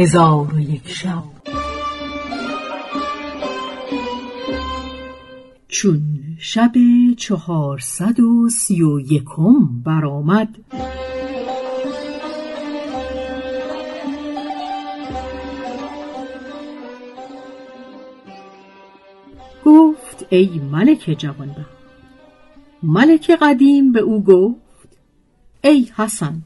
هزار و یک شب. چون شب چهارصد و سی و یکم برآمد گفت ای ملک جوانبخت ملک قدیم به او گفت ای حسن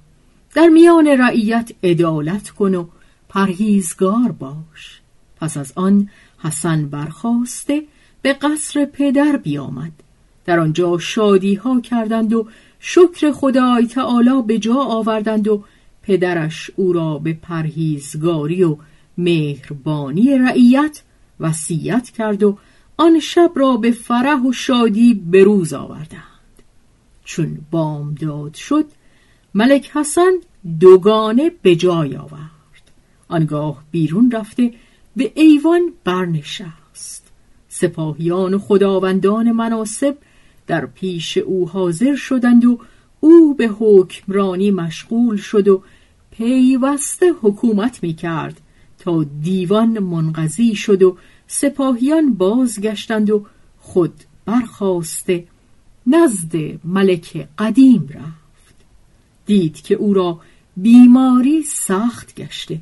در میان رعیت عدالت کن و پرهیزگار باش. پس از آن حسن برخواسته به قصر پدر بیامد. در آنجا شادی ها کردند و شکر خدای تعالی به جا آوردند و پدرش او را به پرهیزگاری و مهربانی رعیت وصیت کرد و آن شب را به فرح و شادی به روز آوردند. چون بامداد شد ملک حسن دوگانه به جای آورد. آنگاه بیرون رفته به ایوان برنشست. سپاهیان و خداوندان مناسب در پیش او حاضر شدند و او به حکمرانی مشغول شد و پیوسته حکومت می کرد تا دیوان منقضی شد و سپاهیان بازگشتند و خود برخواسته نزد ملک قدیم رفت. دید که او را بیماری سخت گشته.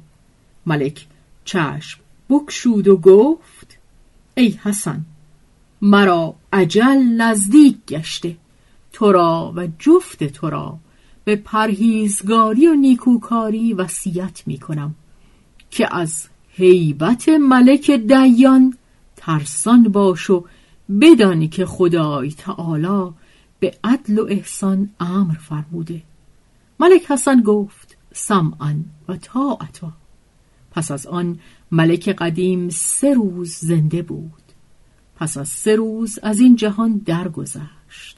ملک چشم بکشود و گفت ای حسن مرا عجل نزدیک گشته تو را و جفت تو را به پرهیزگاری و نیکوکاری وصیت می کنم که از هیبت ملک دیان ترسان باش و بدانی که خدای تعالی به عدل و احسان امر فرموده. ملک حسن گفت سمعا و طاعتا. پس از آن ملک قدیم سه روز زنده بود. پس از سه روز از این جهان درگذشت.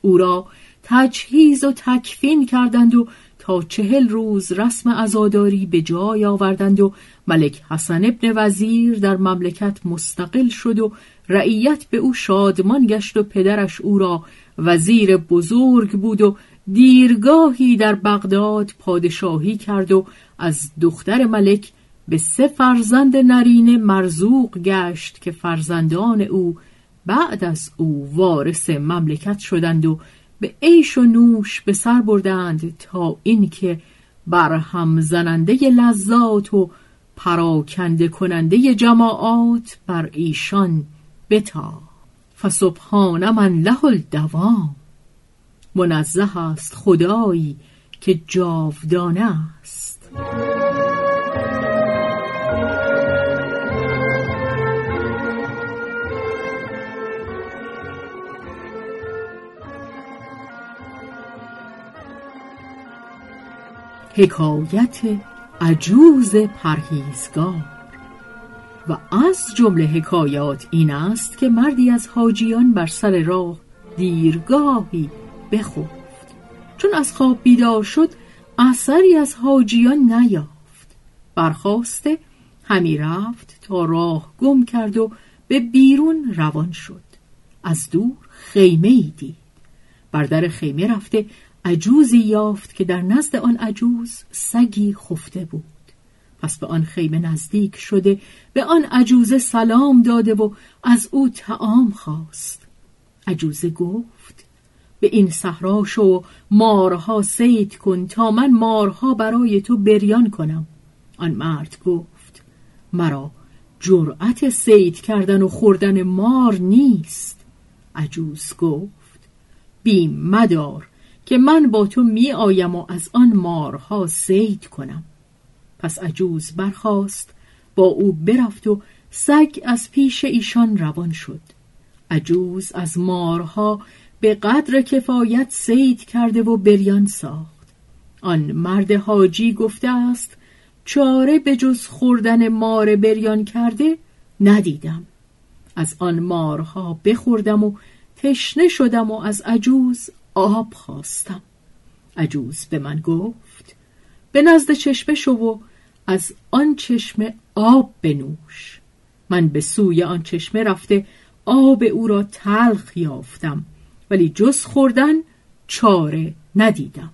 او را تجهیز و تکفین کردند و تا چهل روز رسم ازاداری به جای آوردند و ملک حسن ابن وزیر در مملکت مستقل شد و رعیت به او شادمان گشت و پدرش او را وزیر بزرگ بود و دیرگاهی در بغداد پادشاهی کرد و از دختر ملک به سه فرزند نرینه مرزوق گشت که فرزندان او بعد از او وارث مملکت شدند و به عیش و نوش به سر بردند تا اینکه برهم زننده لذات و پراکنده کننده جماعات بر ایشان بتا. فسبحان من له الدوام منزه است خدایی که جاودانه است. حکایت عجوز پرهیزگار. و از جمله حکایات این است که مردی از حاجیان بر سر راه دیرگاهی بخفت. چون از خواب بیدار شد اثری از حاجیان نیافت. برخواسته همی رفت تا راه گم کرد و به بیرون روان شد. از دور خیمه ای دید. بر در خیمه رفته عجوزی یافت که در نزد آن عجوز سگی خفته بود. پس به آن خیمه نزدیک شده به آن عجوزه سلام داده و از او تعام خواست. عجوزه گفت به این صحرا شو مارها سید کن تا من مارها برای تو بریان کنم. آن مرد گفت مرا جرأت سید کردن و خوردن مار نیست. عجوز گفت بیم مدار که من با تو می آیم و از آن مارها سید کنم. پس عجوز برخاست با او برفت و سگ از پیش ایشان روان شد. عجوز از مارها به قدر کفایت سید کرده و بریان ساخت. آن مرد حاجی گفته است چاره به جز خوردن مار بریان کرده ندیدم. از آن مارها بخوردم و تشنه شدم و از عجوز آب خواستم. عجوز به من گفت به نزد چشمه شو و از آن چشمه آب بنوش. من به سوی آن چشمه رفته آب او را تلخ یافتم ولی جز خوردن چاره ندیدم.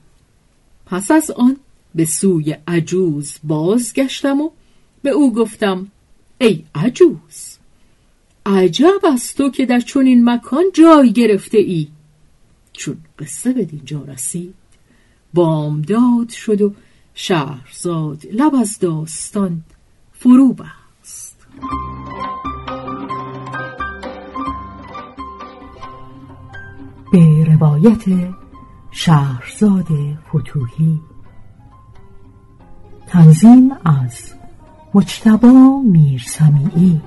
پس از آن به سوی عجوز بازگشتم و به او گفتم ای عجوز عجب از تو که در چنین مکان جای گرفته ای. چون قصه به دینجا رسید. بامداد شد و شهرزاد لب از داستان فرو بست. به روایت شهرزاد فتوهی تنظیم از مجتبا میرسمیعی.